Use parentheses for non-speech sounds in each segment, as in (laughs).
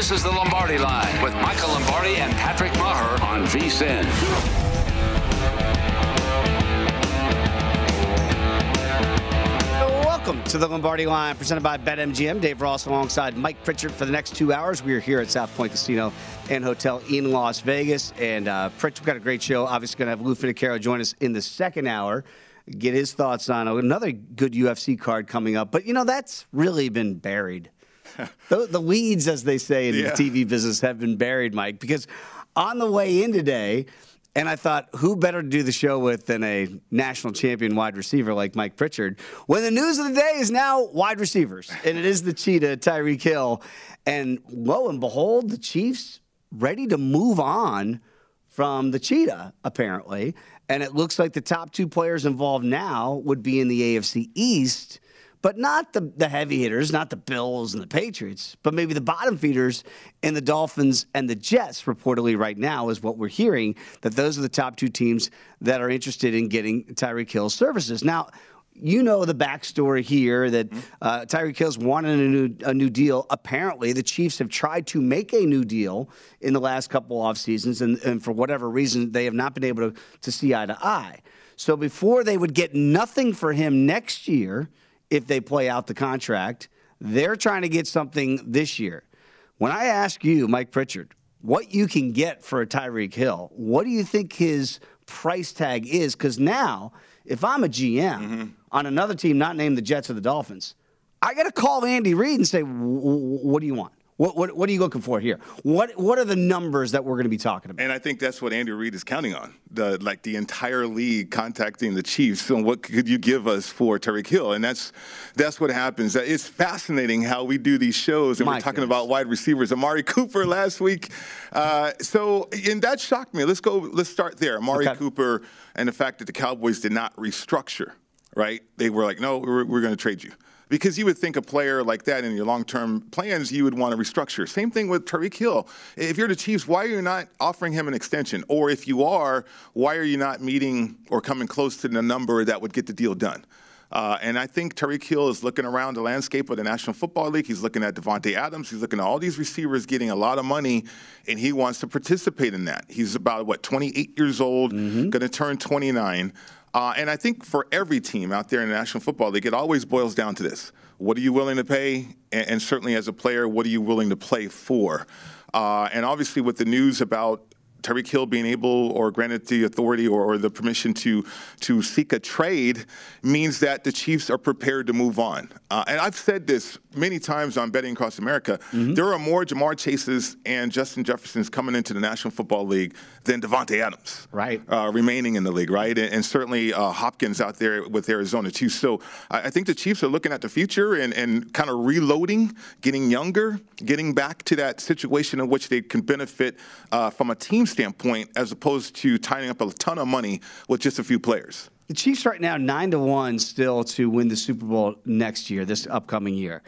This is the Lombardi Line with Michael Lombardi and Patrick Maher on VSIN. Welcome to the Lombardi Line, presented by BetMGM. Dave Ross alongside Mike Pritchard for the next two hours. We are here at South Point Casino and Hotel in Las Vegas. And uh, Pritch, we've got a great show. Obviously, going to have Lou Finocchiaro join us in the second hour, get his thoughts on another good UFC card coming up. But, you know, that's really been buried. (laughs) the, the, weeds, as they say in yeah. the TV business, have been buried, Mike, because on the way in today, and I thought, who better to do the show with than a national champion wide receiver like Mike Pritchard? When the news of the day is now wide receivers, and it is the cheetah, Tyreek Hill. And lo and behold, the Chiefs ready to move on from the cheetah, apparently. And it looks like the top two players involved now would be in the AFC East but not the, the heavy hitters, not the Bills and the Patriots, but maybe the bottom feeders in the Dolphins and the Jets, reportedly right now, is what we're hearing that those are the top two teams that are interested in getting Tyreek Hill's services. Now, you know the backstory here that mm-hmm. uh, Tyreek Hill's wanted a new, a new deal. Apparently, the Chiefs have tried to make a new deal in the last couple off seasons, and, and for whatever reason, they have not been able to, to see eye to eye. So before they would get nothing for him next year, if they play out the contract. They're trying to get something this year. When I ask you, Mike Pritchard, what you can get for a Tyreek Hill, what do you think his price tag is? Because now, if I'm a GM mm-hmm. on another team not named the Jets or the Dolphins, I got to call Andy Reid and say, what do you want? What, what, what are you looking for here? What what are the numbers that we're going to be talking about? And I think that's what Andy Reid is counting on. The like the entire league contacting the Chiefs and what could you give us for Tyreek Hill? And that's that's what happens. It's fascinating how we do these shows and My we're talking goodness. about wide receivers. Amari Cooper last week. Uh, so and that shocked me. Let's go. Let's start there. Amari okay. Cooper and the fact that the Cowboys did not restructure. Right? They were like, no, we're, we're going to trade you because you would think a player like that in your long-term plans you would want to restructure. Same thing with Tyreek Hill. If you're the Chiefs, why are you not offering him an extension? Or if you are, why are you not meeting or coming close to the number that would get the deal done? Uh, and I think Tyreek Hill is looking around the landscape of the National Football League. He's looking at Davante Adams. He's looking at all these receivers getting a lot of money, and he wants to participate in that. He's about, what, 28 years old, mm-hmm. going to turn 29. Uh, and I think for every team out there in National Football it always boils down to this. What are you willing to pay? And, and certainly as a player, what are you willing to play for? Uh, and obviously, with the news about Tyreek Hill being able or granted the authority or, or, the permission to to seek a trade means that the Chiefs are prepared to move on. Uh, and I've said this many times on Betting Across America. Mm-hmm. There are more Ja'Marr Chases and Justin Jeffersons coming into the National Football League than Davante Adams, right? Uh, remaining in the league, right? And, and certainly uh, Hopkins out there with Arizona too. So I, I think the Chiefs are looking at the future and, and kind of reloading, getting younger, getting back to that situation in which they can benefit uh, from a team standpoint, as opposed to tying up a ton of money with just a few players. The Chiefs right now nine to one still to win the Super Bowl next year, this upcoming year.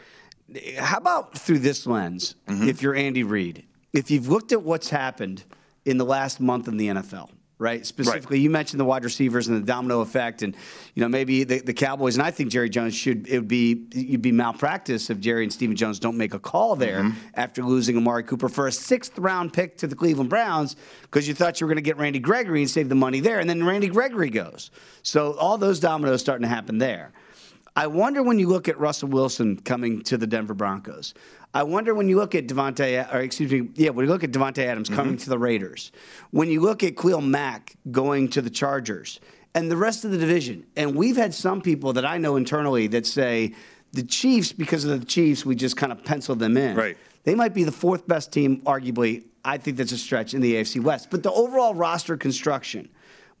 How about through this lens? Mm-hmm. If you're Andy Reid, if you've looked at what's happened in the last month in the NFL, right? Specifically, right. you mentioned the wide receivers and the domino effect, and you know maybe the, the, Cowboys. And I think Jerry Jones should it would be you'd be malpractice if Jerry and Stephen Jones don't make a call there mm-hmm. after losing Amari Cooper for a sixth round pick to the Cleveland Browns because you thought you were going to get Randy Gregory and save the money there, and then Randy Gregory goes. So all those dominoes starting to happen there. I wonder when you look at Russell Wilson coming to the Denver Broncos. I wonder when you look at Davante, or excuse me, yeah, when you look at Davante Adams mm-hmm. coming to the Raiders, when you look at Khalil Mack going to the Chargers, and the rest of the division, and we've had some people that I know internally that say the Chiefs, because of the Chiefs, we just kind of penciled them in. Right. They might be the fourth best team, arguably. I think that's a stretch in the AFC West, but the overall roster construction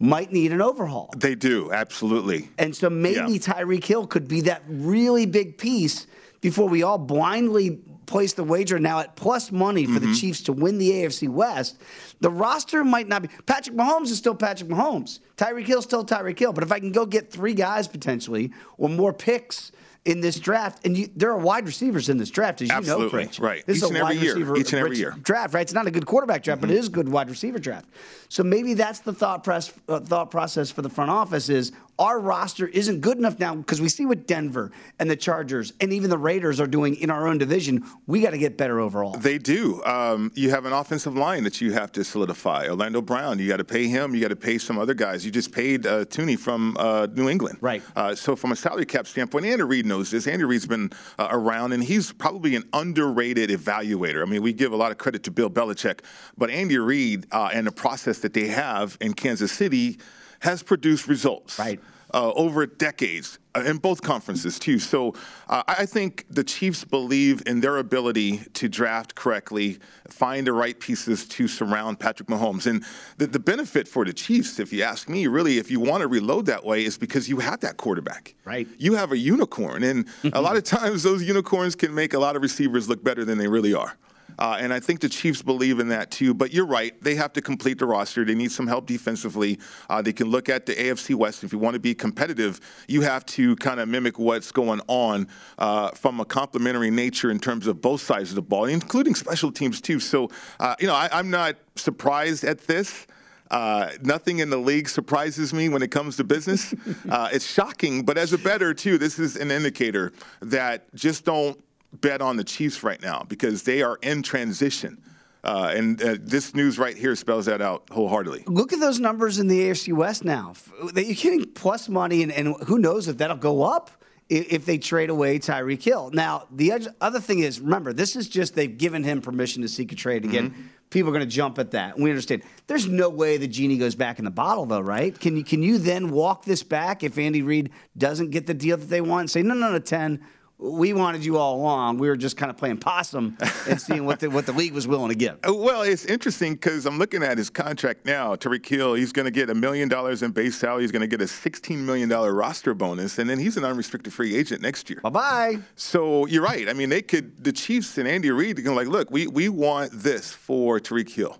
might need an overhaul. They do, absolutely. And so maybe yeah. Tyreek Hill could be that really big piece before we all blindly place the wager now at plus money for mm-hmm. the Chiefs to win the AFC West. The roster might not be. Patrick Mahomes is still Patrick Mahomes. Tyreek Hill still Tyreek Hill. But if I can go get three guys potentially or more picks in this draft, and you, there are wide receivers in this draft, as you Absolutely. know. Right. This Each is a wide receiver Each and every year. draft, right? It's not a good quarterback draft, mm-hmm. but it is a good wide receiver draft. So maybe that's the thought, press, uh, thought process for the front office is our roster isn't good enough now because we see what Denver and the Chargers and even the Raiders are doing in our own division. We got to get better overall. They do. Um, you have an offensive line that you have to solidify. Orlando Brown, you got to pay him. You got to pay some other guys. You just paid uh, Thuney from uh, New England. Right. Uh, so from a salary cap standpoint, Andy Reid knows this. Andy Reid's been uh, around, and he's probably an underrated evaluator. I mean, we give a lot of credit to Bill Belichick, but Andy Reid uh, and the process that they have in Kansas City has produced results. Right uh, over decades uh, in both conferences too. So uh, I think the Chiefs believe in their ability to draft correctly, find the right pieces to surround Patrick Mahomes. And the, the benefit for the Chiefs, if you ask me, really, if you want to reload that way, is because you have that quarterback. Right. You have a unicorn, and a lot of (laughs) times those unicorns can make a lot of receivers look better than they really are. Uh, and I think the Chiefs believe in that too. But you're right; they have to complete the roster. They need some help defensively. Uh, they can look at the AFC West. If you want to be competitive, you have to kind of mimic what's going on uh, from a complementary nature in terms of both sides of the ball, including special teams too. So, uh, you know, I, I'm not surprised at this. Uh, nothing in the league surprises me when it comes to business. (laughs) Uh, it's shocking, but as a better too, this is an indicator that just don't bet on the Chiefs right now because they are in transition. Uh, and uh, this news right here spells that out wholeheartedly. Look at those numbers in the AFC West now. You're getting plus money, and, and who knows if that'll go up if they trade away Tyreek Hill. Now, the other thing is, remember, this is just they've given him permission to seek a trade again. Mm-hmm. People are going to jump at that. We understand. There's no way the genie goes back in the bottle, though, right? Can you can you then walk this back if Andy Reid doesn't get the deal that they want? And say, no, no, no, ten we wanted you all along. We were just kind of playing possum and seeing what the, what the league was willing to give. (laughs) Well, it's interesting because I'm looking at his contract now. Tyreek Hill, he's going to get a million dollars in base salary. He's going to get a $16 million roster bonus, and then he's an unrestricted free agent next year. Bye bye. So you're right. I mean, they could, the Chiefs and Andy Reid can like, look, we, we want this for Tyreek Hill.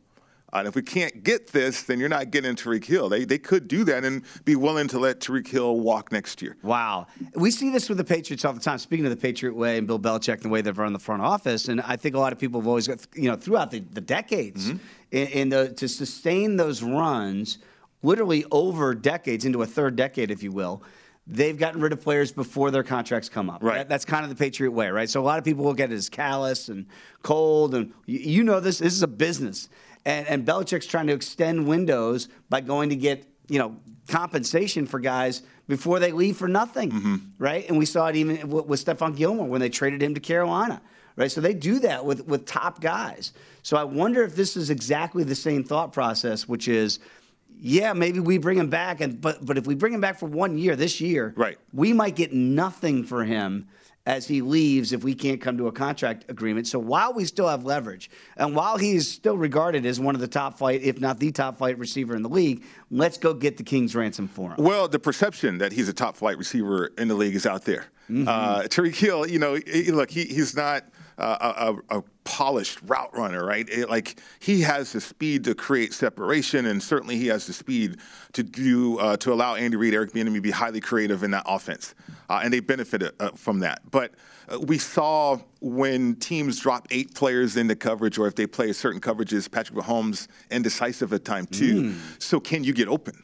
And if we can't get this, then you're not getting Tyreek Hill. They, they could do that and be willing to let Tyreek Hill walk next year. Wow. We see this with the Patriots all the time. Speaking of the Patriot way and Bill Belichick and the way they've run the front office, and I think a lot of people have always, got, you know, throughout the, the decades, mm-hmm. in, in the, to sustain those runs, literally over decades, into a third decade, if you will, they've gotten rid of players before their contracts come up. Right. That, that's kind of the Patriot way, right? So a lot of people look at it as callous and cold, and you, you know this. This is a business, and, and Belichick's trying to extend windows by going to get you know compensation for guys before they leave for nothing, mm-hmm. right? And we saw it even with, with Stephon Gilmore when they traded him to Carolina, right? So they do that with with top guys. So I wonder if this is exactly the same thought process, which is yeah, maybe we bring him back, and but but if we bring him back for one year this year, right, we might get nothing for him as he leaves if we can't come to a contract agreement. So while we still have leverage, and while he's still regarded as one of the top flight, if not the top flight receiver in the league, let's go get the King's ransom for him. Well, the perception that he's a top flight receiver in the league is out there. Mm-hmm. Uh, Tyreek Hill, you know, look, he, he's not a, a, polished route runner, right? It, like he has the speed to create separation, and certainly he has the speed to do uh, to allow Andy Reid, Eric Bieniemy to be highly creative in that offense, uh, and they benefited uh, from that. But uh, we saw when teams drop eight players into coverage, or if they play certain coverages, Patrick Mahomes indecisive at time too. Mm. So can you get open?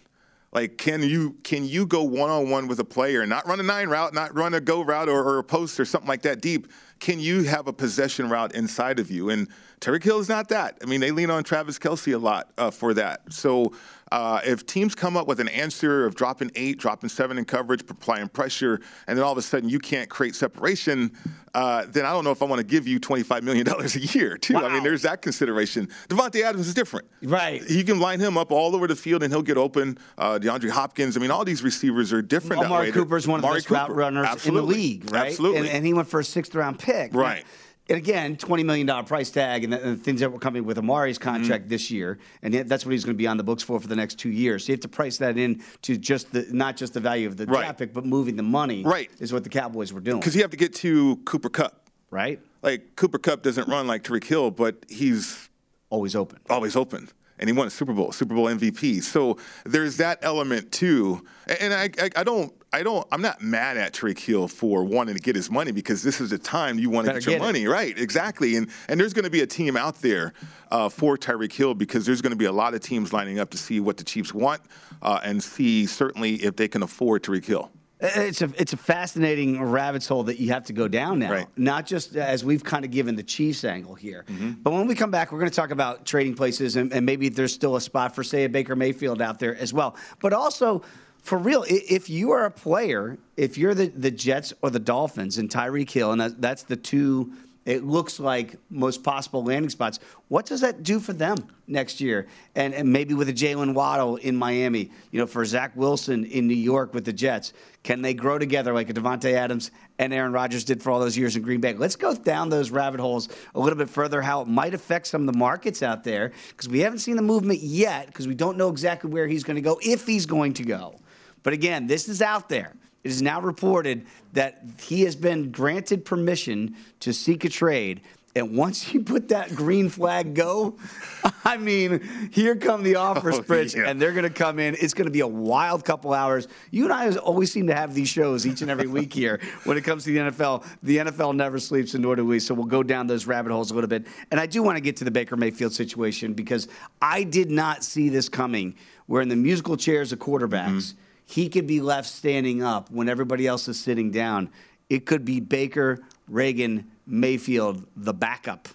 Like, can you can you go one on one with a player, not run a nine route, not run a go route or, or, a post or something like that deep? Can you have a possession route inside of you? And Tyreek Hill is not that. I mean, they lean on Travis Kelce a lot uh, for that. So uh, if teams come up with an answer of dropping eight, dropping seven in coverage, applying pressure, and then all of a sudden you can't create separation, uh, then I don't know if I want to give you $25 million (laughs) a year, too. Wow. I mean, there's that consideration. Davante Adams is different. Right. You can line him up all over the field and he'll get open. Uh, DeAndre Hopkins, I mean, all these receivers are different. Amari Cooper's one of the best Cooper. route runners Absolutely. in the league, right? Absolutely. And, and, he went for a sixth round pick. Right. Now, and again, $20 million price tag and the, and the things that were coming with Amari's contract mm-hmm. this year. And that's what he's going to be on the books for for the next two years. So you have to price that in to just the, not just the value of the right. pick, but moving the money right. is what the Cowboys were doing. Because you have to get to Cooper Kupp. Right. Like Cooper Kupp doesn't run like Tyreek Hill, but he's always open. Always open and he won a Super Bowl, Super Bowl MVP. So there's that element too. And I, I, I don't, I don't, I'm not mad at Tyreek Hill for wanting to get his money because this is the time you want to get your get money, right? Exactly. And and there's going to be a team out there uh, for Tyreek Hill because there's going to be a lot of teams lining up to see what the Chiefs want uh, and see certainly if they can afford Tyreek Hill. It's a it's a fascinating rabbit's hole that you have to go down now. Right. Not just as we've kind of given the Chiefs angle here, mm-hmm. but when we come back, we're going to talk about trading places and, and maybe there's still a spot for say a Baker Mayfield out there as well. But also, for real, if you are a player, if you're the the Jets or the Dolphins and Tyreek Hill, and that, that's the two it looks like most possible landing spots. What does that do for them next year? And, and maybe with a Jalen Waddle in Miami, you know, for Zach Wilson in New York with the Jets, can they grow together like a Davante Adams and Aaron Rodgers did for all those years in Green Bay? Let's go down those rabbit holes a little bit further. How it might affect some of the markets out there because we haven't seen the movement yet because we don't know exactly where he's going to go if he's going to go. But again, this is out there. It is now reported that he has been granted permission to seek a trade. And once you put that green flag go, (laughs) I mean, here come the offers, oh, yeah. and they're going to come in. It's going to be a wild couple hours. You and I always seem to have these shows each and every (laughs) week here when it comes to the NFL. The NFL never sleeps, and nor do we. So we'll go down those rabbit holes a little bit. And I do want to get to the Baker Mayfield situation because I did not see this coming. We're in the musical chairs of quarterbacks. Mm-hmm he could be left standing up when everybody else is sitting down. It could be Baker, Reagan, Mayfield, the backup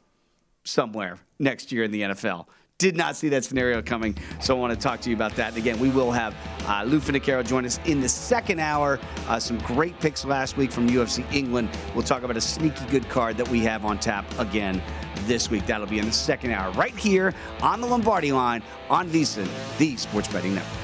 somewhere next year in the NFL. Did not see that scenario coming, so I want to talk to you about that. And again, we will have uh, Lou Finocchiaro join us in the second hour. Uh, some great picks last week from UFC England. We'll talk about a sneaky good card that we have on tap again this week. That'll be in the second hour, right here on the Lombardi line on VSiN, the Sports Betting Network.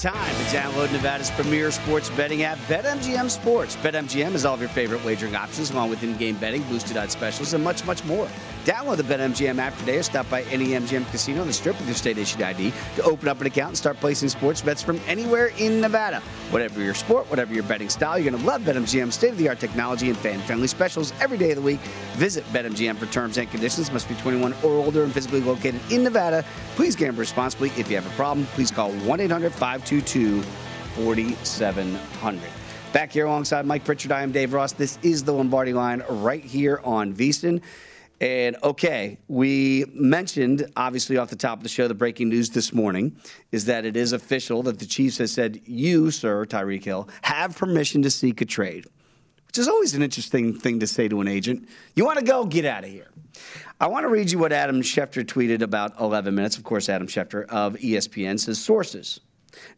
Time to download Nevada's premier sports betting app, BetMGM Sports. BetMGM has all of your favorite wagering options, along with in-game betting, boosted odds specials, and much, much more. Download the BetMGM app today or stop by any MGM casino on the Strip with your state-issued ID to open up an account and start placing sports bets from anywhere in Nevada. Whatever your sport, whatever your betting style, you're going to love BetMGM's state-of-the-art technology and fan-friendly specials every day of the week. Visit BetMGM for terms and conditions. Must be 21 or older and physically located in Nevada. Please gamble responsibly. If you have a problem, please call 1-800-522-4700. Back here alongside Mike Pritchard, I am Dave Ross. This is the Lombardi line right here on VSiN. And okay, we mentioned obviously off the top of the show the breaking news this morning is that it is official that the Chiefs has said you, sir, Tyreek Hill, have permission to seek a trade, which is always an interesting thing to say to an agent. You want to go? Get out of here. I want to read you what Adam Schefter tweeted about 11 minutes. Of course, Adam Schefter of ESPN says sources.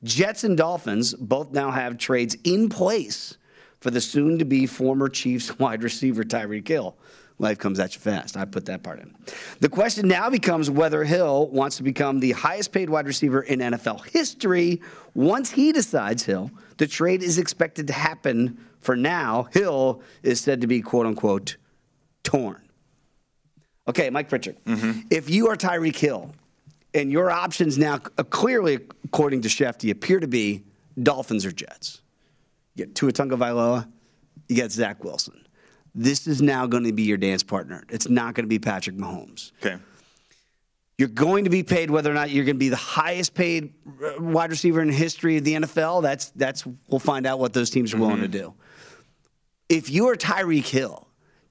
Jets and Dolphins both now have trades in place for the soon to be former Chiefs (laughs) wide receiver Tyreek Hill. Life comes at you fast. I put that part in. The question now becomes whether Hill wants to become the highest paid wide receiver in NFL history. Once he decides Hill, the trade is expected to happen. For now, Hill is said to be quote unquote torn. Okay, Mike Pritchard. Mm-hmm. If you are Tyreek Hill and your options now uh, clearly, according to Schefty, appear to be Dolphins or Jets, you get Tua Tagovailoa, you get Zach Wilson. This is now going to be your dance partner. It's not going to be Patrick Mahomes. Okay. You're going to be paid whether or not you're going to be the highest paid uh, wide receiver in history of the NFL. That's that's we'll find out what those teams are willing to do. If you are Tyreek Hill,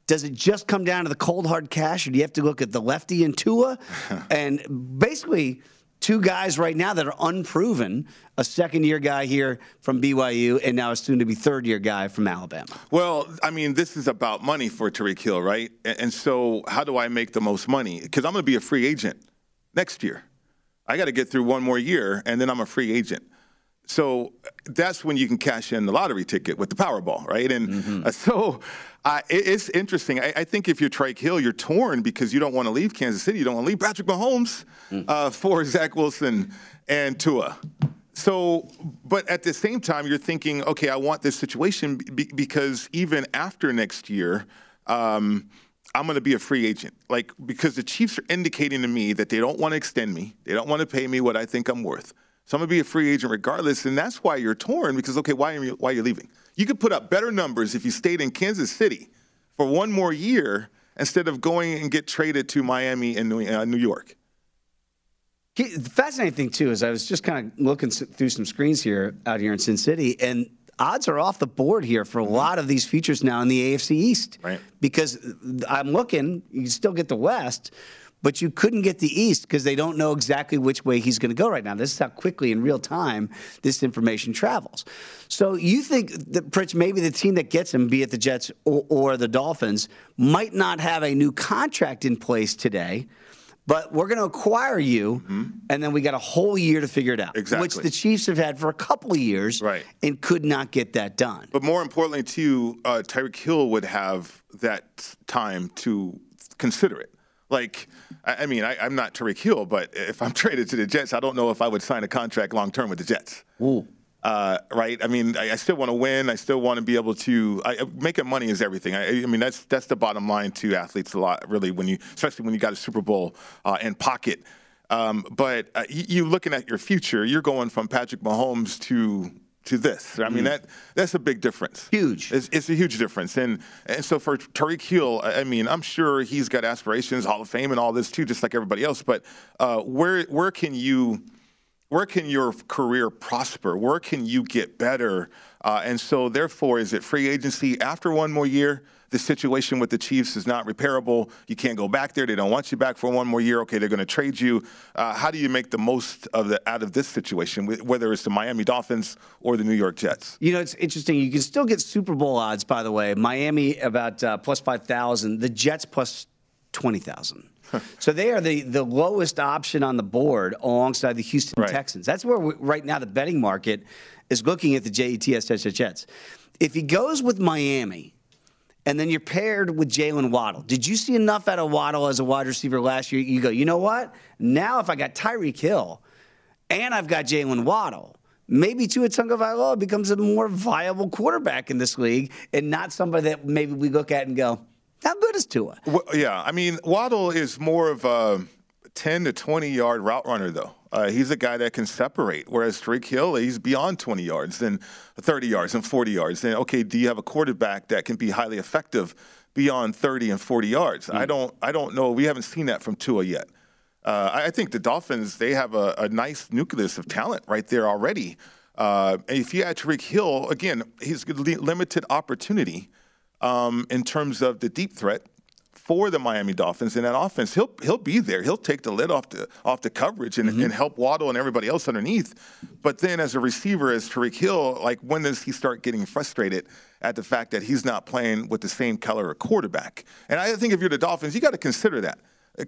does it just come down to the cold hard cash, or do you have to look at the lefty and Tua, (laughs) and basically two guys right now that are unproven? A second year guy here from BYU, and now a soon to be third year guy from Alabama. Well, I mean, this is about money for Tyreek Hill, right? And, so, how do I make the most money? Because I'm going to be a free agent next year. I got to get through one more year, and then I'm a free agent. So that's when you can cash in the lottery ticket with the Powerball, right? And Mm-hmm. uh, (laughs) so uh, it, it's interesting. I, I think if you're Tyreek Hill, you're torn because you don't want to leave Kansas City. You don't want to leave Patrick Mahomes Mm. uh, for (laughs) Zach Wilson and Tua. So, but at the same time, you're thinking, okay, I want this situation be- because even after next year, um, I'm going to be a free agent. Like, because the Chiefs are indicating to me that they don't want to extend me, they don't want to pay me what I think I'm worth. So I'm going to be a free agent regardless, and that's why you're torn. Because okay, why are you why are you leaving? You could put up better numbers if you stayed in Kansas City for one more year instead of going and get traded to Miami and New, uh, New York. The fascinating thing too is I was just kind of looking through some screens here out here in Sin City, and odds are off the board here for a lot of these features now in the AFC East. Right. Because I'm looking, you still get the West, but you couldn't get the East because they don't know exactly which way he's going to go right now. This is how quickly in real time this information travels. So you think that Pritch, maybe the team that gets him, be it the Jets or, or the Dolphins, might not have a new contract in place today but we're going to acquire you, mm-hmm. and then we got a whole year to figure it out. Exactly. Which the Chiefs have had for a couple of years, right. and could not get that done. But more importantly, too, uh, Tyreek Hill would have that time to consider it. Like, I, mean, I, am not Tyreek Hill, but if I'm (laughs) traded to the Jets, I don't know if I would sign a contract long term with the Jets. Ooh. Uh, right? I mean, I, I still want to win. I still want to be able to. I, making money is everything. I, I, mean, that's that's the bottom line to athletes a lot, really. When you, especially when you got a Super Bowl uh, in pocket. Um, but uh, you, you looking at your future, you're going from Patrick Mahomes to to this. I mean, mm. that that's a big difference. Huge. It's, it's, a huge difference. And and so for Tyreek Hill, I mean, I'm sure he's got aspirations, Hall of Fame, and all this too, just like everybody else. But uh, where where can you where can your career prosper? Where can you get better? Uh, and so, therefore, is it free agency after one more year? The situation with the Chiefs is not repairable. You can't go back there. They don't want you back for one more year. Okay, they're going to trade you. Uh, how do you make the most of the out of this situation, whether it's the Miami Dolphins or the New York Jets? You know, it's interesting. You can still get Super Bowl odds, by the way. Miami about uh, plus five thousand. The Jets plus twenty thousand so they are the, the lowest option on the board alongside the Houston right. Texans. That's where we, right now the betting market is looking at the JETS Jets. If he goes with Miami, and then you're paired with Jalen Waddle. Did you see enough out of Waddle as a wide receiver last year? You go, you know what? Now if I got Tyreek Hill and I've got Jalen Waddle, maybe Tua Tagovailoa becomes a more viable quarterback in this league and not somebody that maybe we look at and go, how good is Tua? Well, yeah, I mean, Waddle is more of a 10 to 20 yard route runner, though. Uh, he's a guy that can separate, whereas Tyreek Hill, he's beyond 20 yards and 30 yards and 40 yards. And okay, do you have a quarterback that can be highly effective beyond 30 and 40 yards? Mm. I don't, I don't know. We haven't seen that from Tua yet. Uh, I think the Dolphins they have a, a, nice nucleus of talent right there already. Uh, if you add Tyreek Hill, again, he's limited opportunity um, in terms of the deep threat for the Miami Dolphins in that offense. He'll he'll be there. He'll take the lid off the off the coverage and, mm-hmm. and help Waddle and everybody else underneath. But then as a receiver, as Tyreek Hill, like when does he start getting frustrated at the fact that he's not playing with the same color of quarterback? And I think if you're the Dolphins, you got to consider that.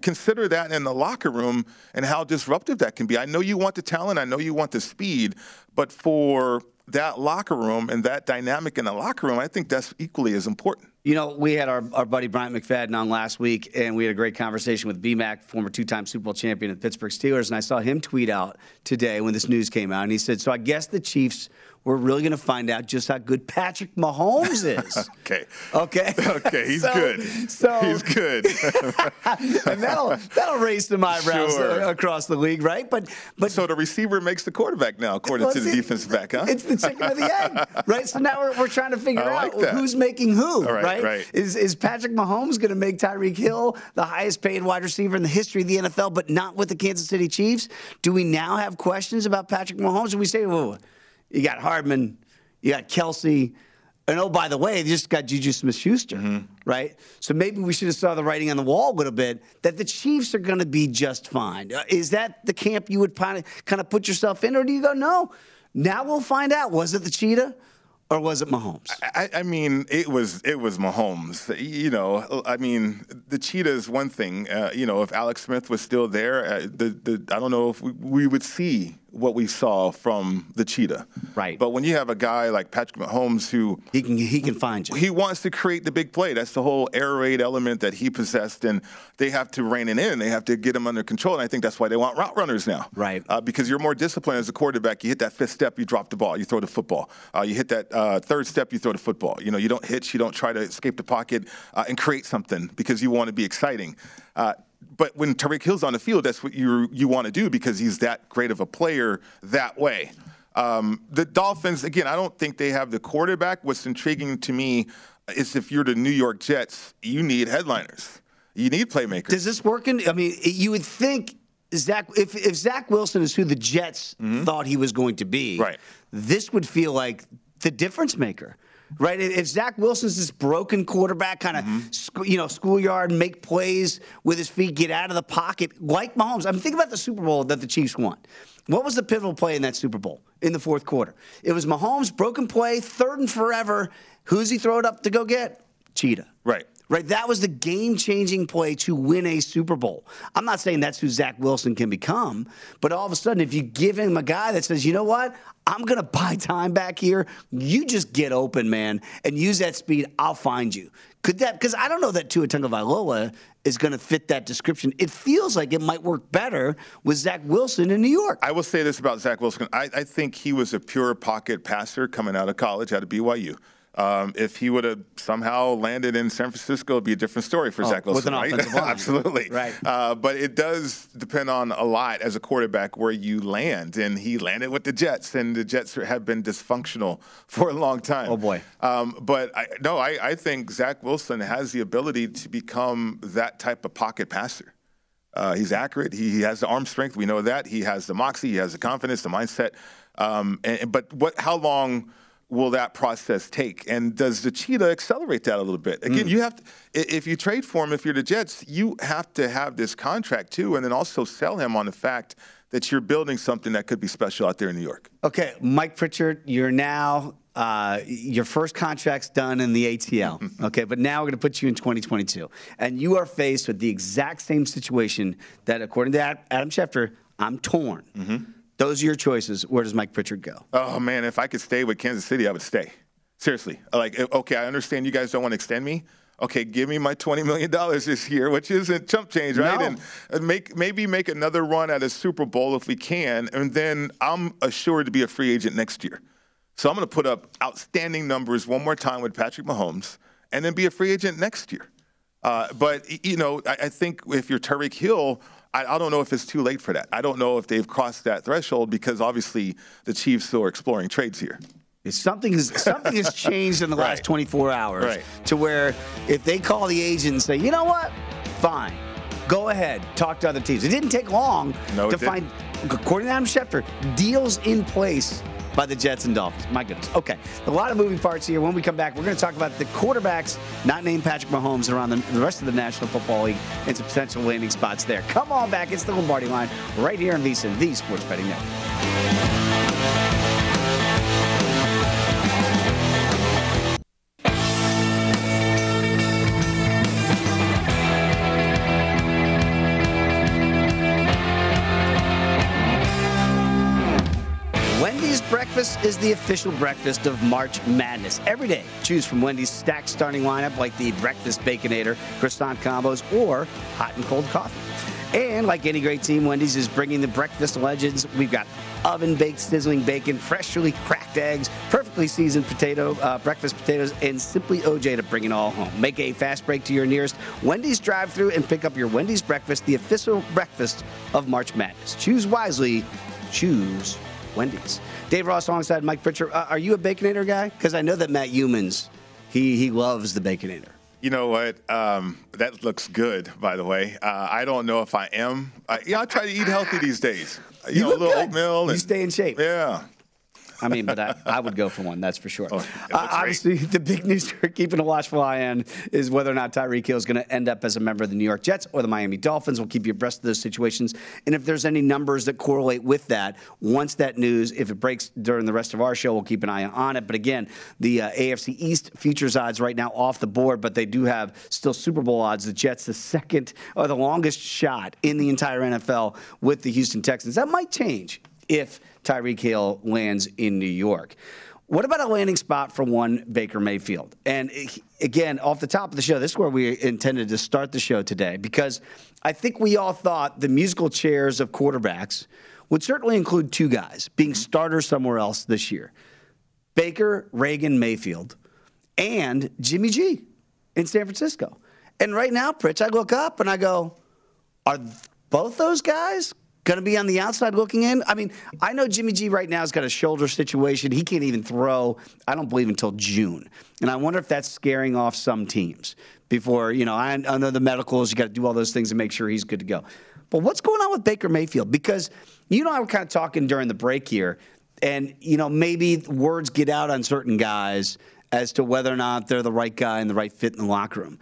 Consider that in the locker room and how disruptive that can be. I know you want the talent, I know you want the speed, but for that locker room and that dynamic in the locker room, I think that's equally as important. You know, we had our, our buddy Bryant McFadden on last week, and we had a great conversation with BMAC, former two time Super Bowl champion of the Pittsburgh Steelers. And I saw him tweet out today when this news came out, and he said, So I guess the Chiefs we're really going to find out just how good Patrick Mahomes (laughs) is. okay. Okay. (laughs) Okay. He's so, good. So he's good. (laughs) and that'll that'll raise some eyebrows uh, sure. across the league, right? But but so the receiver makes the quarterback now, according well, to the it, defensive back, huh? It's the chicken of the egg, right? So now we're, we're trying to figure like out that. who's making who, right, right? right? Is is Patrick Mahomes going to make Tyreek Hill the highest paid wide receiver in the history of the NFL, but not with the Kansas City Chiefs? Do we now have questions about Patrick Mahomes? And we say, well, you got Hardman you got Kelce. And oh, by the way, they just got Juju Smith Schuster, mm-hmm. right? So maybe we should have saw the writing on the wall a little bit that the Chiefs are going to be just fine. Uh, is that the camp you would kind of kind of put yourself in, or do you go, no? Now we'll find out. Was it the cheetah? or was it Mahomes? I, I, mean, it was it was Mahomes. You know, I mean, the cheetah is one thing. Uh, you know, if Alex Smith was still there, uh, the, the I don't know if we, we would see what we saw from the cheetah. Right. But when you have a guy like Patrick Mahomes who he can he can find you. He wants to create the big play. That's the whole air raid element that he possessed, and they have to rein it in. They have to get him under control, and I think that's why they want route runners now. Right. Uh, because you're more disciplined as a quarterback. You hit that fifth step, you drop the ball, you throw the football. Uh, you hit that uh, third step, you throw the football. You know, you don't hitch, you don't try to escape the pocket uh, and create something because you want to be exciting. But when Tyreek Hill's on the field, that's what you you want to do because he's that great of a player that way. Um, the Dolphins, again, I don't think they have the quarterback. What's intriguing to me is if you're the New York Jets, you need headliners. You need playmakers. Does this work in? I mean, you would think Zach, if, if Zach Wilson is who the Jets mm-hmm. thought he was going to be, right. this would feel like the difference maker right? If Zach Wilson's this broken quarterback, kind of mm-hmm. you know schoolyard, make plays with his feet, get out of the pocket, like Mahomes. I mean, think about the Super Bowl that the Chiefs won. What was the pivotal play in that Super Bowl in the fourth quarter? It was Mahomes broken play, third and forever. Who's he throw it up to go get? Cheetah. Right right? That was the game changing play to win a Super Bowl. I'm not saying that's who Zach Wilson can become, but all of a sudden, if you give him a guy that says, you know what, I'm going (laughs) to buy time back here, you just get open, man, and use that speed. I'll find you. Could that, because I don't know that Tua Tagovailoa is going to fit that description. It feels like it might work better with Zach Wilson in New York. I will say this about Zach Wilson. I, I think he was a pure pocket passer coming out of college, out of BYU. Um, if he would have somehow landed in San Francisco, it'd be a different story for Oh, Zach Wilson, with an right? (laughs) Absolutely, Right. Uh, but it does depend on a lot as a quarterback where you land, and he landed with the Jets, and the Jets have been dysfunctional (laughs) for a long time. Oh, boy. Um, but I, no, I, I think Zach Wilson has the ability to become that type of pocket passer. Uh, he's accurate. He, he has the arm strength. We know that. He has the moxie. He has the confidence, the mindset. Um, and, but what? How long will that process take? And does the cheetah accelerate that a little bit? Again, you have to. If you trade for him, if you're the Jets, you have to have this contract too, and then also sell him on the fact that you're building something that could be special out there in New York. Okay, Mike Pritchard, you're now uh, your first contract's done in the ATL. (laughs) Okay, but now we're going to put you in 2022, and you are faced with the exact same situation that, according to Adam Schefter, I'm torn. Those are your choices. Where does Mike Pritchard go? Oh man, if I could stay with Kansas City, I would stay. Seriously, like eh, okay, I understand you guys don't want to extend me. Okay, give me my twenty million dollars this year, which isn't chump change, right? No. And uh, make maybe make another run at a Super Bowl if we can, and then I'm assured to be a free agent next year. So I'm going to put up outstanding numbers one more time with Patrick Mahomes, and then be a free agent next year. Uh, but you know, I, I think if you're Tyreek Hill, I, I don't know if it's too late for that. I don't know if they've crossed that threshold because obviously the Chiefs still are exploring trades here. Something has something has changed in the last 24 hours Right. to where if they call the agent and say, you know what, fine, go ahead, talk to other teams. It didn't take long No, to didn't. find, according to Adam Schefter, deals in place by the Jets and Dolphins. My goodness. Okay, a lot of moving parts here. When we come back, we're going to talk about the quarterbacks not named Patrick Mahomes around the, the rest of the National Football League and some potential landing spots there. Come on back. It's the Lombardi line right here on VSiN, the Sports Betting Network. Breakfast is the official breakfast of March Madness. Every day, choose from Wendy's stacked starting lineup like the Breakfast Baconator, croissant combos, or hot and cold coffee. And like any great team, Wendy's is bringing the breakfast legends. We've got oven baked sizzling bacon, freshly cracked eggs, perfectly seasoned potato uh, breakfast potatoes, and simply OJ to bring it all home. Make a fast break to your nearest Wendy's drive-through and pick up your Wendy's breakfast, the official breakfast of March Madness. Choose wisely. Choose Wendy's. Dave Ross alongside Mike Pritchard. Uh, are you a Baconator guy? Because I know that Matt Youmans, he he loves the Baconator. You know what? Um, that looks good, by the way. Uh, I don't know if I am. Uh, yeah, I try to eat healthy these days. You, know, look a little good. oatmeal. You stay in shape. Yeah. I mean, but I, I would go for one, that's for sure. Oh, Uh, obviously, the big (laughs) news we're keeping a watchful eye on is whether or not Tyreek Hill is going to end up as a member of the New York Jets or the Miami Dolphins. We'll keep you abreast of those situations. And if there's any numbers that correlate with that, once that news, if it breaks during the rest of our show, we'll keep an eye on it. But again, the uh, AFC East futures odds right now off the board, but they do have still Super Bowl odds. The Jets, the second or the longest shot in the entire NFL with the Houston Texans. That might change if Tyreek Hill lands in New York. What about a landing spot for one Baker Mayfield? And again, off the top of the show, this is where we intended to start the show today because I think we all thought the musical chairs of quarterbacks would certainly include two guys being starters somewhere else this year Baker, Reagan, Mayfield, and Jimmy G in San Francisco. And right now, Pritch, I look up and I go, are both those guys going to be on the outside looking in? I mean, I know Jimmy G right now has got a shoulder situation. He can't even throw, I don't believe, until June. And I wonder if that's scaring off some teams before, you know, I, I know the medicals, you got to do all those things to make sure he's good to go. But what's going on with Baker Mayfield? Because you know, I were kind of talking during the break here, and, you know, maybe words get out on certain guys as to whether or not they're the right guy and the right fit in the locker room.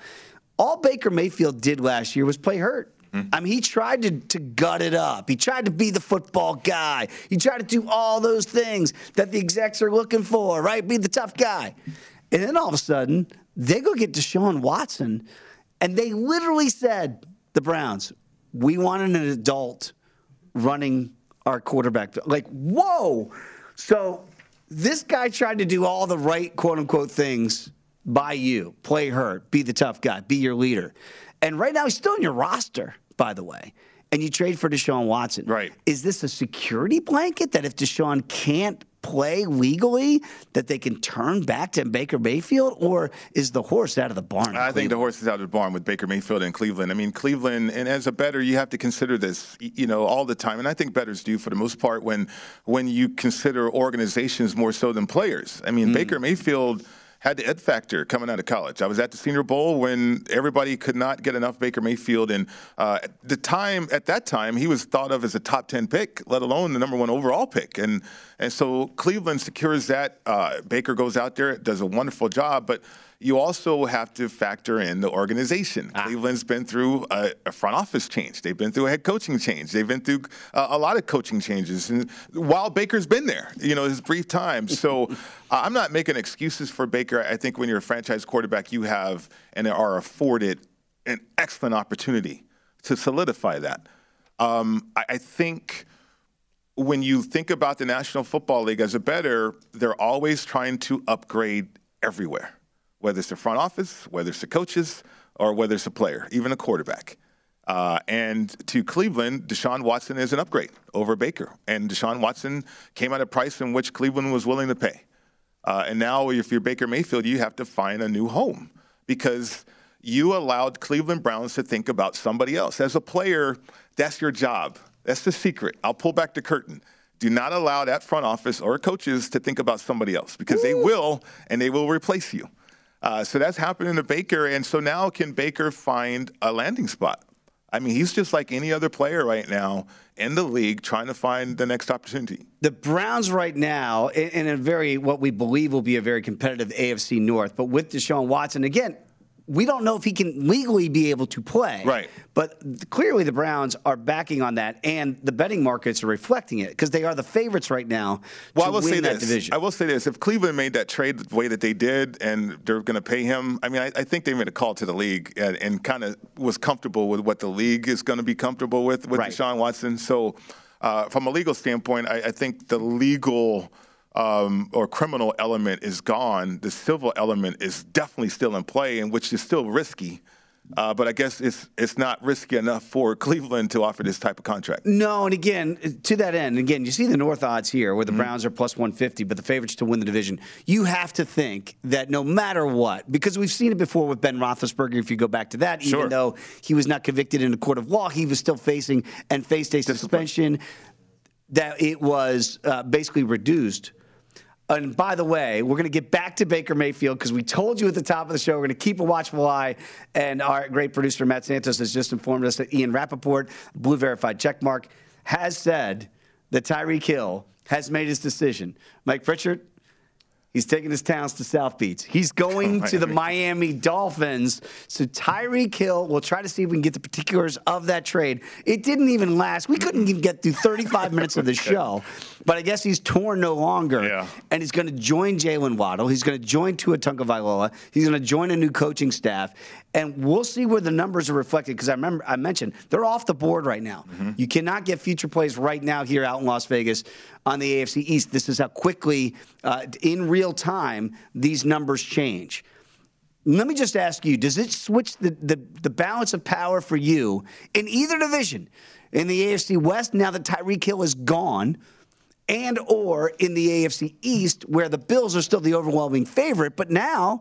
All Baker Mayfield did last year was play hurt. I mean, he tried to, to gut it up. He tried to be the football guy. He tried to do all those things that the execs are looking for, right? Be the tough guy. And then all of a sudden, They go get Deshaun Watson, and they literally said, the Browns, we wanted an adult running our quarterback. Like, whoa. So this guy tried to do all the right quote unquote things by you play hurt, be the tough guy, be your leader. And right now, he's still in your roster, by the way. And you trade for Deshaun Watson. Right. Is this a security blanket that if Deshaun can't play legally that they can turn back to Baker Mayfield, or is the horse out of the barn? I think the horse is out of the barn with Baker Mayfield in Cleveland. I mean, Cleveland, and as a better, you have to consider this, you know, all the time. And I think betters do for the most part when when you consider organizations more so than players. I mean, mm. Baker Mayfield had the ed factor coming out of college. I was at the Senior Bowl when everybody could not get enough Baker Mayfield, and uh, at the time at that time he was thought of as a top ten pick, let alone the number one overall pick. And and so Cleveland secures that. Uh, Baker goes out there, does a wonderful job, but you also have to factor in the organization. Ah. Cleveland's been through a, a, front office change. They've been through a head coaching change. They've been through uh, a lot of coaching changes. And while Baker's been there, you know, his brief time. So (laughs) I'm not making excuses for Baker. I think when you're a franchise quarterback, you have and are afforded an excellent opportunity to solidify that. Um, I, I think when you think about the National Football League as a better, they're always trying to upgrade everywhere whether it's the front office, whether it's the coaches, or whether it's a player, even a quarterback. Uh, and to Cleveland, Deshaun Watson is an upgrade over Baker. And Deshaun Watson came at a price in which Cleveland was willing to pay. Uh, and now, if you're Baker Mayfield, you have to find a new home because you allowed Cleveland Browns to think about somebody else. As a player, that's your job. That's the secret. I'll pull back the curtain. Do not allow that front office or coaches to think about somebody else because Ooh. they will, and they will replace you. Uh, so that's happening to Baker. And so now can Baker find a landing spot? I mean, he's just like any other player right now in the league trying to find the next opportunity. The Browns right now in a very what we believe will be a very competitive AFC North, but with Deshaun Watson again, we don't know if he can legally be able to play. Right. But clearly the Browns are backing on that, and the betting markets are reflecting it because they are the favorites right now well, I will say this. Division. I will say this: if Cleveland made that trade the way that they did, and they're going to pay him, I mean, I, I, think they made a call to the league and, and kind of was comfortable with what the league is going to be comfortable with with right. Deshaun Watson. So, uh, from a legal standpoint, I, I think the legal um, or criminal element is gone, the civil element is definitely still in play, and which is still risky. Uh, but I guess it's it's not risky enough for (laughs) Cleveland to offer this type of contract. No, and again, to that end, again, you see the North odds here where the mm-hmm. Browns are plus 150, but the favorites to win the division. You have to think that no matter what, because we've seen it before with Ben Roethlisberger. If you go back to that, sure. even though he was not convicted in a court of law, he was still facing and faced a Discipline. suspension. That it was uh, basically reduced and by the way, we're going to get back to Baker Mayfield because we told you at the top of the show we're going to keep a watchful eye. And our great producer, Matt Santos, has just informed us that Ian Rapoport, Blue Verified Checkmark, has said that Tyreek Hill has made his decision. Mike Pritchard, He's taking his talents to South Beach. He's going (laughs) to the Miami Dolphins. So Tyreek Hill, we'll try to see if we can get the particulars of that trade. It didn't even last. We couldn't even get through 35 (laughs) minutes of the show. But I guess he's torn no longer. Yeah. And he's going to join Jalen Waddle. He's going to join Tua Tagovailoa. He's going to join a new coaching staff. And we'll see where the numbers are reflected because I remember I mentioned they're off the board right now. Mm-hmm. You cannot get future plays right now here out in Las Vegas on the AFC East. This is how quickly, uh, in real time, these numbers change. Let me just ask you: Does it switch the, the, the balance of power for you in either division, in the AFC West now that Tyreek Hill is gone? and or in the AFC East where the Bills are still the overwhelming favorite, but now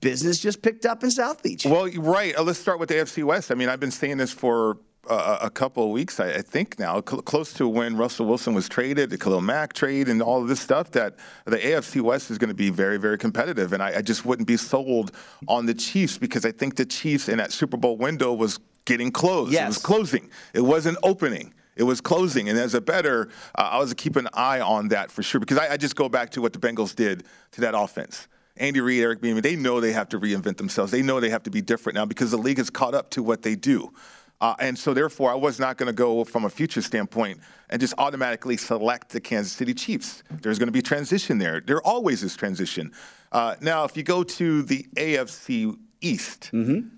business just picked up in South Beach. Well, right. Uh, let's start with the AFC West. I mean, I've been saying this for uh, a couple of weeks, I, I think now, cl- close to when Russell Wilson was traded, the Khalil Mack trade, and all of this stuff, that the AFC West is going to be very, very competitive. And I, I just wouldn't be sold on the Chiefs because I think the Chiefs in that Super Bowl window was getting closed. Yes. It was closing. It wasn't opening. It was closing, and as a better, uh, I was to keep an eye on that for sure because I, I just go back to what the Bengals did to that offense. Andy Reid, Eric Bieniemy, they know they have to reinvent themselves. They know they have to be different now because the league has caught up to what they do. Uh, and so, therefore, I was not going to go from a future standpoint and just automatically select the Kansas City Chiefs. There's going to be transition there. There always is transition. Uh, now, if you go to the AFC East, mm-hmm.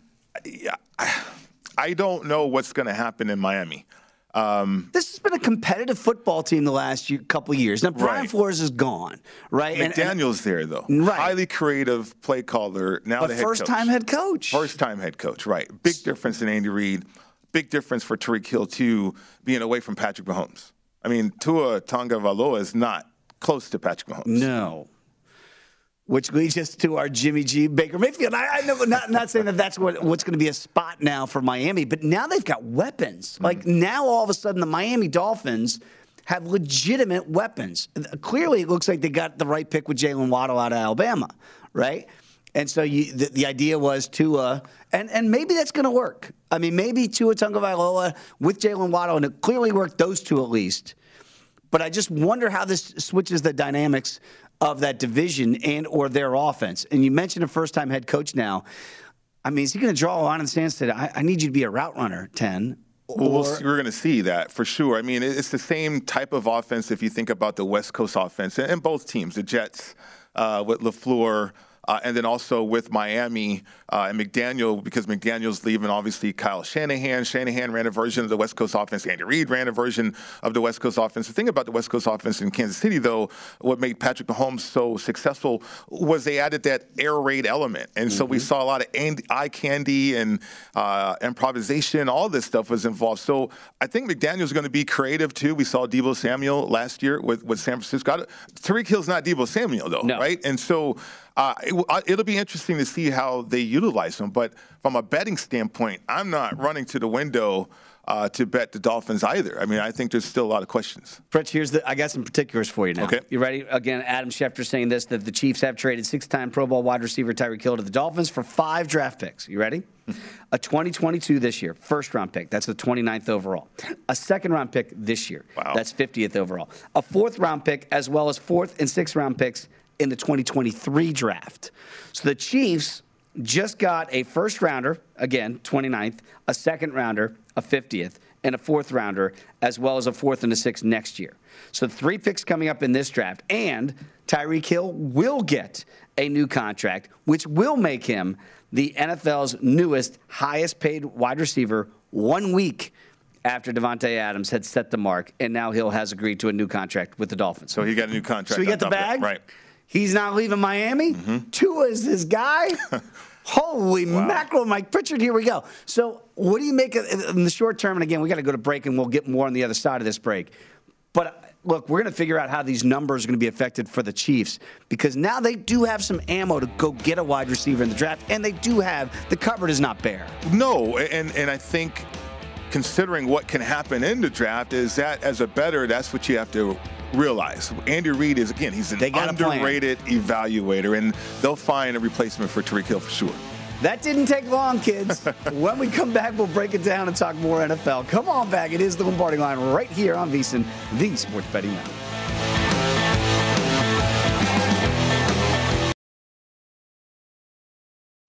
I, I don't know what's going to happen in Miami. Um, this has been a competitive football team the last year, couple years. Now Brian right. Flores is gone, right? McDaniel's and, and, there though, right? Highly creative play caller. Now the first coach. time head coach. First time head coach, right? Big difference in Andy Reid. Big difference for Tyreek Hill too, being away from Patrick Mahomes. I mean, Tua Tagovailoa is not close to Patrick Mahomes. No, which leads us to our Jimmy G Baker Mayfield. I, I know, not, not saying that that's what, what's going to be a spot now for Miami, but now they've got weapons. Mm-hmm. Like now, all of a sudden, the Miami Dolphins have legitimate weapons. Clearly, it looks like they got the right pick with Jalen Waddle out of Alabama, right? And so you, the, the, idea was Tua, and, and maybe that's going to work. I mean, maybe Tua Tagovailoa with Jalen Waddle, and it clearly worked those two at least. But I just wonder how this switches the dynamics of that division and or their offense. And you mentioned a first time head coach now. I mean, is he going to draw a line in the sand and say, I, I need you to be a route runner, 10? Well, we are going to see that for sure. I mean, it's the same type of offense if you think about the West Coast offense and both teams, the Jets uh, with LaFleur, uh, and then also with Miami uh, and McDaniel, because McDaniel's leaving, obviously Kyle Shanahan. Shanahan ran a version of the West Coast offense. Andy Reid ran a version of the West Coast offense. The thing about the West Coast offense in Kansas City, though, what made Patrick Mahomes so successful was they added that air raid element. And mm-hmm. so we mm-hmm. saw a lot of eye candy and uh, improvisation. All this stuff was involved. So I think McDaniel's going to be creative, too. We saw Deebo Samuel last year with, with San Francisco. Tyreek Hill's not Deebo Samuel, though, no. right? And so uh, it, will be interesting to see how they utilize him. But from a betting standpoint, I'm not running to the window uh, to bet the Dolphins either. I mean, I think there's still a lot of questions. Fritz, here's the I got some particulars for you now. Okay. You ready? Again, Adam Schefter saying this that the Chiefs have traded six-time Pro Bowl wide receiver Tyreek Hill to the Dolphins for five draft picks. You ready? (laughs) a 2022 this year, first round pick. That's the 29th overall. A second round pick this year. Wow. That's 50th overall. A fourth round pick, as well as fourth and sixth round picks in the 2023 draft. So the Chiefs just got a first rounder, again, 29th, a second rounder, a 50th, and a fourth rounder, as well as a fourth and a sixth next year. So three picks coming up in this draft. And Tyreek Hill will get a new contract, which will make him the NFL's newest, highest paid wide receiver one week after Davante Adams had set the mark, and now Hill has agreed to a new contract with the Dolphins. So he got a new contract. So he got the bag, right? He's not leaving Miami. Mm-hmm. Tua is his guy. (laughs) Holy wow. mackerel, Mike Pritchard, here we go. So, what do you make of, in the short term? And again, we got to go to break and we'll get more on the other side of this break. But look, we're going to figure out how these numbers are going to be affected for the Chiefs because now they do have some ammo to go get a wide receiver in the draft, and they do have the cupboard is not bare. No, and, and I think considering what can happen in the draft is that as a better, that's what you have to realize Andy Reid is again he's an underrated evaluator, and they'll find a replacement for Tyreek Hill for sure. That didn't take long, kids. (laughs) when we come back, we'll break it down and talk more NFL. Come on back. It is the Lombardi line right here on VSiN, the Sports Betting Network.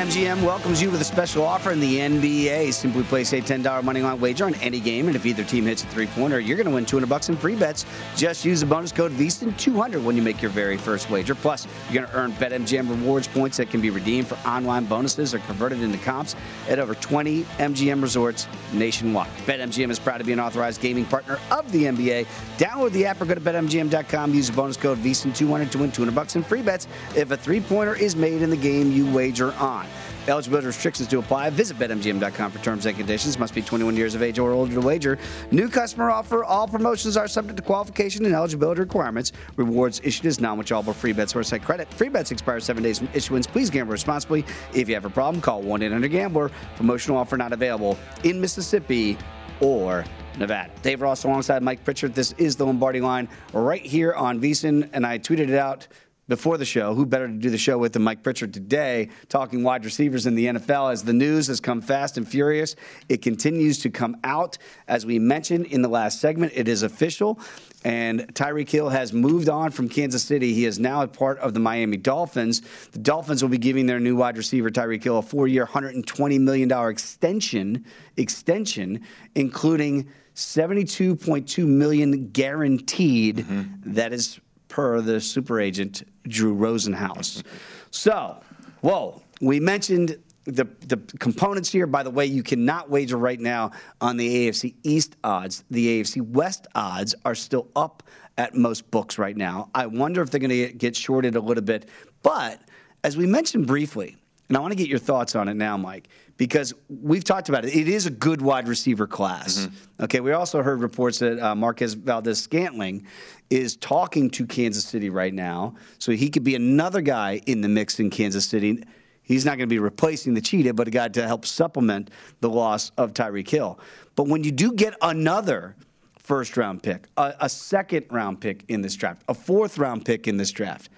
BetMGM welcomes you with a special offer in the NBA. Simply place a $10 money line wager on any game, and if either team hits a three-pointer, you're going to win 200 bucks in free bets. Just use the bonus code VSIN200 when you make your very first wager. Plus, you're going to earn BetMGM rewards points that can be redeemed for online bonuses or converted into comps at over 20 MGM resorts nationwide. BetMGM is proud to be an authorized gaming partner of the NBA. Download the app or go to BetMGM.com. Use the bonus code VSIN200 to win 200 bucks in free bets if a three-pointer is made in the game you wager on. Eligibility restrictions to apply. Visit BetMGM.com for terms and conditions. Must be 21 years of age or older to wager. New customer offer. All promotions are subject to qualification and eligibility requirements. Rewards issued as non-withdrawable free bets or site credit. Free bets expire seven days from issuance. Please gamble responsibly. If you have a problem, call 1-800-GAMBLER. Promotional offer not available in Mississippi or Nevada. Dave Ross alongside Mike Pritchard. This is the Lombardi line right here on VSIN, and I tweeted it out before the show. Who better to do the show with than Mike Pritchard today, talking wide receivers in the NFL as the news has come fast and furious. It continues to come out. As we mentioned in the last segment, it is official. And Tyreek Hill has moved on from Kansas City. He is now a part of the Miami Dolphins. The Dolphins will be giving their new wide receiver Tyreek Hill a four-year, $120 million extension, extension, including 72.2 million guaranteed. Mm-hmm. That is per the super agent Drew Rosenhaus. So, whoa, we mentioned the, the components here. By the way, you cannot wager right now on the AFC East odds. The AFC West odds are still up at most books right now. I wonder if they're going to get shorted a little bit. But as we mentioned briefly, and I want to get your thoughts on it now, Mike, because we've talked about it. It is a good wide receiver class. Mm-hmm. Okay, we also heard reports that uh, Marquez Valdes-Scantling is talking to Kansas City right now, so he could be another guy in the mix in Kansas City. He's not going to be replacing the cheetah, but a guy to help supplement the loss of Tyreek Hill. But when you do get another first round pick, a, a second round pick in this draft, a fourth round pick in this draft,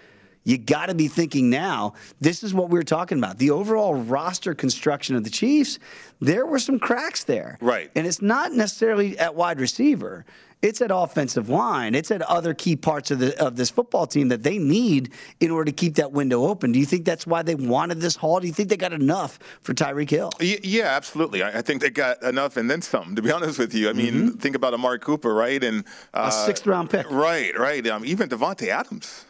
you got to be thinking now, this is what we were talking about. The overall roster construction of the Chiefs, there were some cracks there. Right. And it's not necessarily at wide receiver. It's at offensive line. It's at other key parts of the of this football team that they need in order to keep that window open. Do you think that's why they wanted this haul? Do you think they got enough for Tyreek Hill? Yeah, absolutely. I think they got enough and then some. To be (laughs) honest with you, I mean, mm-hmm. think about Amari Cooper, right? And uh, a sixth round pick, right? Right. Um, even Davante Adams.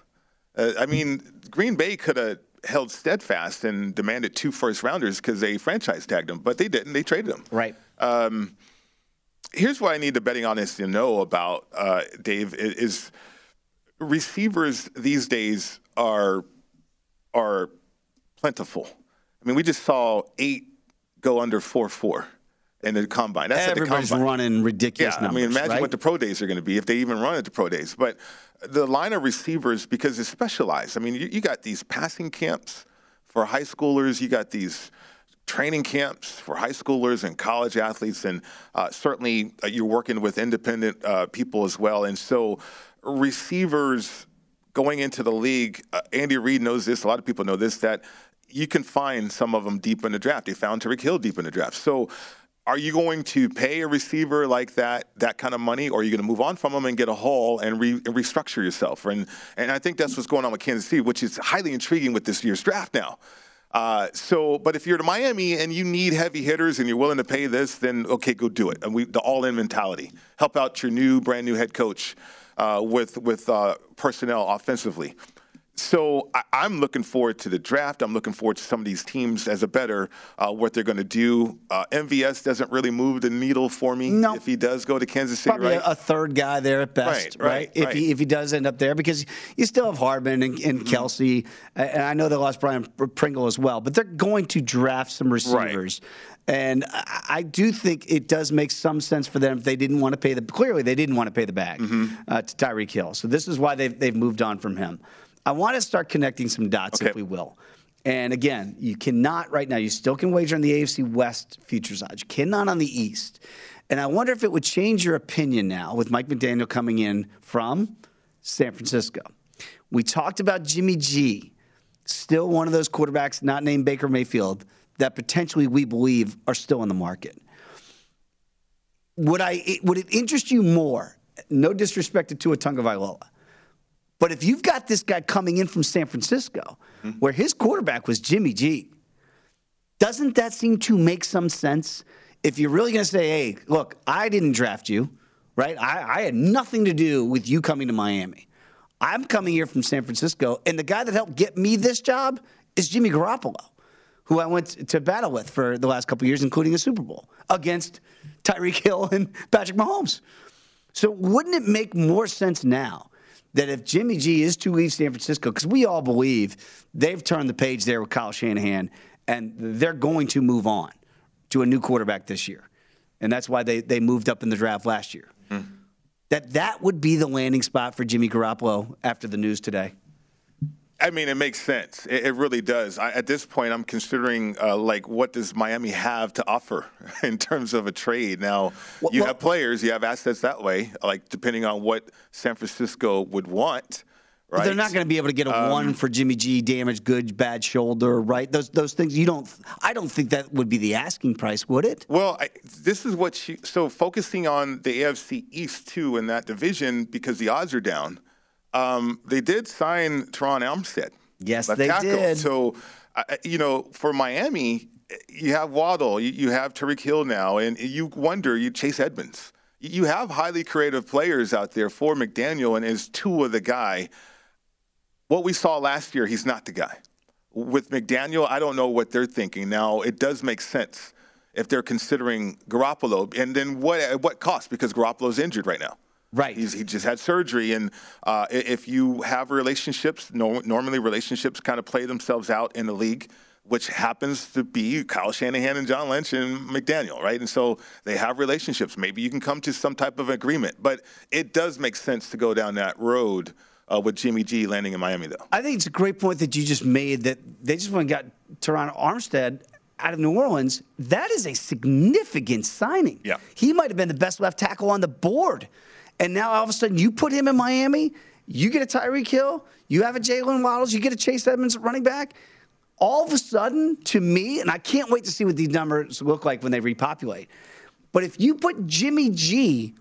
Uh, I mean, Green Bay could have held steadfast and demanded two first rounders because they franchise tagged them, but they didn't. They traded them. Right. Um, here's what I need the betting honest to know about uh, Dave is receivers these days are are plentiful. I mean, we just saw eight go under four four in the combine. That's Everybody's the combine. running ridiculous yeah, numbers. I mean, imagine right? what the pro days are going to be if they even run at the pro days. But the line of receivers, because it's specialized. I mean, you, you got these passing camps for high schoolers. You got these training camps for high schoolers and college athletes, and uh, certainly uh, you're working with independent uh, people as well. And so, receivers going into the league, uh, Andy Reid knows this. A lot of people know this that you can find some of them deep in the draft. They found Tyreek Hill deep in the draft. So are you going to pay a receiver like that that kind of money, or are you going to move on from them and get a haul and, re, and restructure yourself? And and I think that's what's going on with Kansas City, which is highly intriguing with this year's draft now. Uh, so, but if you're to Miami and you need heavy hitters and you're willing to pay this, then okay, go do it. And we the all-in mentality. Help out your new, brand new head coach uh, with with uh, personnel offensively. So I, am looking forward to the draft. I'm looking forward to some of these teams as a better uh, what they're going to do. Uh, MVS doesn't really move the needle for me no. if he does go to Kansas City. Probably right? a third guy there at best, right? right, right if he if he does end up there, because you still have Hardman and, and mm-hmm. Kelce, and I know they lost Byron Pringle as well, but they're going to draft some receivers. And I do think it does make some sense for them if they didn't want to pay the. Clearly, they didn't want to pay the bag mm-hmm. uh, to Tyreek Hill. So this is why they've they've moved on from him. I want to start connecting some dots, okay. if we will. And again, you cannot right now. You still can wager on the AFC West futures odds. You cannot on the East. And I wonder if it would change your opinion now with Mike McDaniel coming in from San Francisco. We talked about Jimmy G, still one of those quarterbacks not named Baker Mayfield that potentially we believe are still in the market. Would I? Would it interest you more? No disrespect to Tua Tagovailoa but if you've got this guy coming in from San Francisco, mm-hmm. where his quarterback was Jimmy G, doesn't that seem to make some sense? If you're really going to say, hey, look, I didn't draft you, right? I, I had nothing to do with you coming to Miami. I'm coming here from San Francisco, and the guy that helped get me this job is Jimmy Garoppolo, who I went to battle with for the last couple years, including a Super Bowl against Tyreek Hill and Patrick Mahomes. So wouldn't it make more sense now that if Jimmy G is to leave San Francisco, because we all believe they've turned the page there with Kyle Shanahan, and they're going to move on to a new quarterback this year. And that's why they, they moved up in the draft last year. Hmm. That that would be the landing spot for Jimmy Garoppolo after the news today. I mean, it makes sense. It, it really does. I, at this point, I'm considering uh, like what does Miami have to offer (laughs) in terms of a trade. Now, well, you well, have players, you have assets that way. Like depending on what San Francisco would want. Right. They're not going to be able to get a um, one for Jimmy G, damaged goods, bad shoulder, right? Those those things you don't. I don't think that would be the asking price, would it? Well, I, this is what you. So focusing on the AFC East too in that division because the odds are down. Um, they did sign Terron Armstead. Yes, they tackle. did. So, uh, you know, for Miami, you have Waddle, you, you have Tyreek Hill now, and you wonder, you Chase Edmonds. You have highly creative players out there for McDaniel, and is Tua the guy? What we saw last year, he's not the guy. With McDaniel, I don't know what they're thinking. Now, it does make sense if they're considering Garoppolo, and then what at what cost? Because Garoppolo's injured right now. Right. He's, he just had surgery. And uh, if you have relationships, no, normally relationships kind of play themselves out in the league, which happens to be Kyle Shanahan and John Lynch and McDaniel, right? And so they have relationships. Maybe you can come to some type of agreement. But it does make sense to go down that road. Uh, with Jimmy G landing in Miami, though. I think it's a great point that you just made that they just went and got Terron Armstead out of New Orleans. That is a significant signing. Yeah. He might have been the best left tackle on the board and now all of a sudden you put him in Miami, you get a Tyreek Hill, you have a Jalen Waddles, you get a Chase Edmonds running back. All of a sudden, to me, and I can't wait to see what these numbers look like when they repopulate. But if you put Jimmy G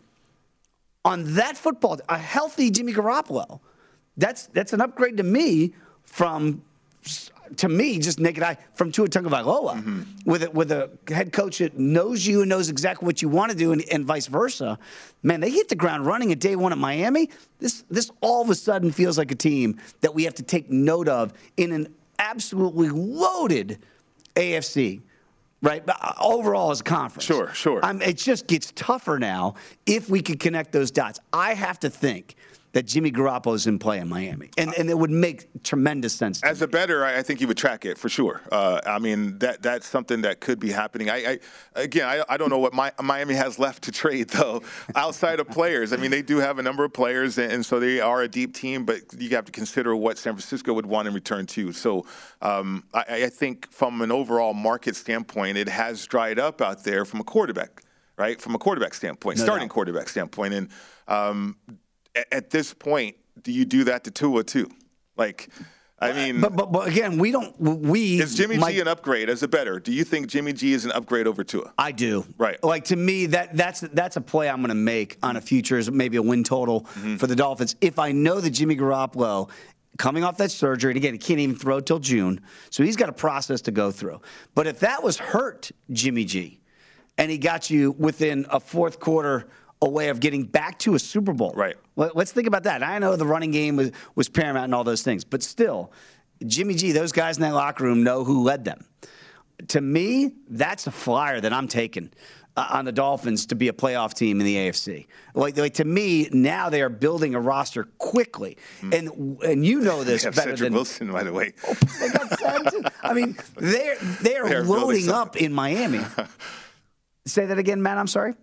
on that football, a healthy Jimmy Garoppolo, that's that's an upgrade to me from to me, just naked eye from Tua Tagovailoa, mm-hmm. with a, with a head coach that knows you and knows exactly what you want to do, and, and, vice versa. Man, they hit the ground running at day one at Miami. This this all of a sudden feels like a team that we have to take note of in an absolutely loaded AFC. Right, but uh, overall as a conference, sure, sure. Um, it just gets tougher now if we could connect those dots. I have to think that Jimmy Garoppolo is in play in Miami, and and it would make tremendous sense. As me. a better, I think you would track it for sure. Uh, I mean that that's something that could be happening. I, I again, I, I don't know what my, Miami has left to trade though, (laughs) outside of players. I mean, they do have a number of players, and, and, so they are a deep team, but you have to consider what San Francisco would want in return too. So um, I, I think from an overall market standpoint, it has dried up out there from a quarterback right? From a quarterback standpoint, no starting doubt. quarterback standpoint. And um, at this point, do you do that to Tua too? Like, I mean, but, but, but again, we don't. We is Jimmy G an upgrade as a better? Do you think Jimmy G is an upgrade over Tua? I do. Right. Like to me, that that's that's a play I'm going to make on a futures, maybe a win total mm-hmm. for the Dolphins. If I know that Jimmy Garoppolo coming off that surgery, and again, he can't even throw till June, so he's got a process to go through. But if that was hurt Jimmy G, and he got you within a fourth quarter away of getting back to a Super Bowl. Right. Let, us think about that. I know the running game was, was paramount and all those things, but still, Jimmy G, those guys in that locker room know who led them. To me, that's a flyer that I'm taking uh, on the Dolphins to be a playoff team in the AFC. Like, like to me, now they are building a roster quickly, mm. and and you know (laughs) this better Cedric than Wilson, by the way. Oh, (laughs) they got I mean, they're they're, they're loading up in Miami. (laughs) Say that again, Matt. I'm sorry.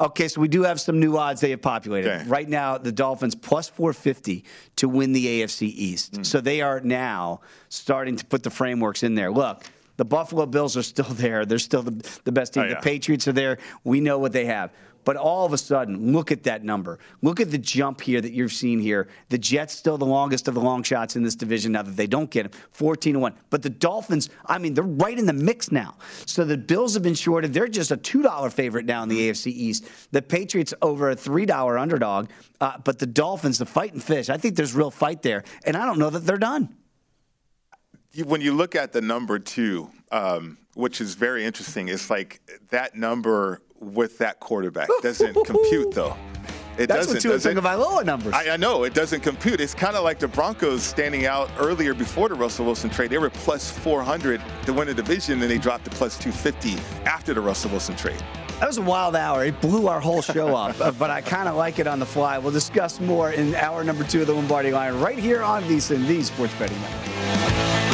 Okay, so we do have some new odds they have populated. Okay. Right now, the Dolphins plus 450 to win the AFC East. Mm. So they are now starting to put the frameworks in there. Look, the Buffalo Bills are still (laughs) there. They're still the, the best team. Oh, yeah. The Patriots are there. We know what they have. But all of a sudden, look at that number. Look at the jump here that you've seen here. The Jets still the longest of the long shots in this division now that they don't get them, 14 to 1. But the Dolphins, I mean, they're right in the mix now. So the Bills have been shorted. They're just a $2 favorite now in the AFC East. The Patriots over a $3 underdog. Uh, but the Dolphins, the fighting fish, I think there's real fight there. And I don't know that they're done. When you look at the number two, um, which is very interesting, it's like that number with that quarterback. Doesn't compute though. It That's doesn't. What Tua numbers. I, I, know it doesn't compute. It's kind of like the Broncos standing out earlier before the Russell Wilson trade. They were plus 400 to win the division, and they dropped to plus 250 after the Russell Wilson trade. That was a wild hour. It blew our whole show up, (laughs) but I kind of like it on the fly. We'll discuss more in hour number two of the Lombardi line right here on VSiN, the Sports Betting Network.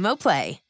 Xumo Play.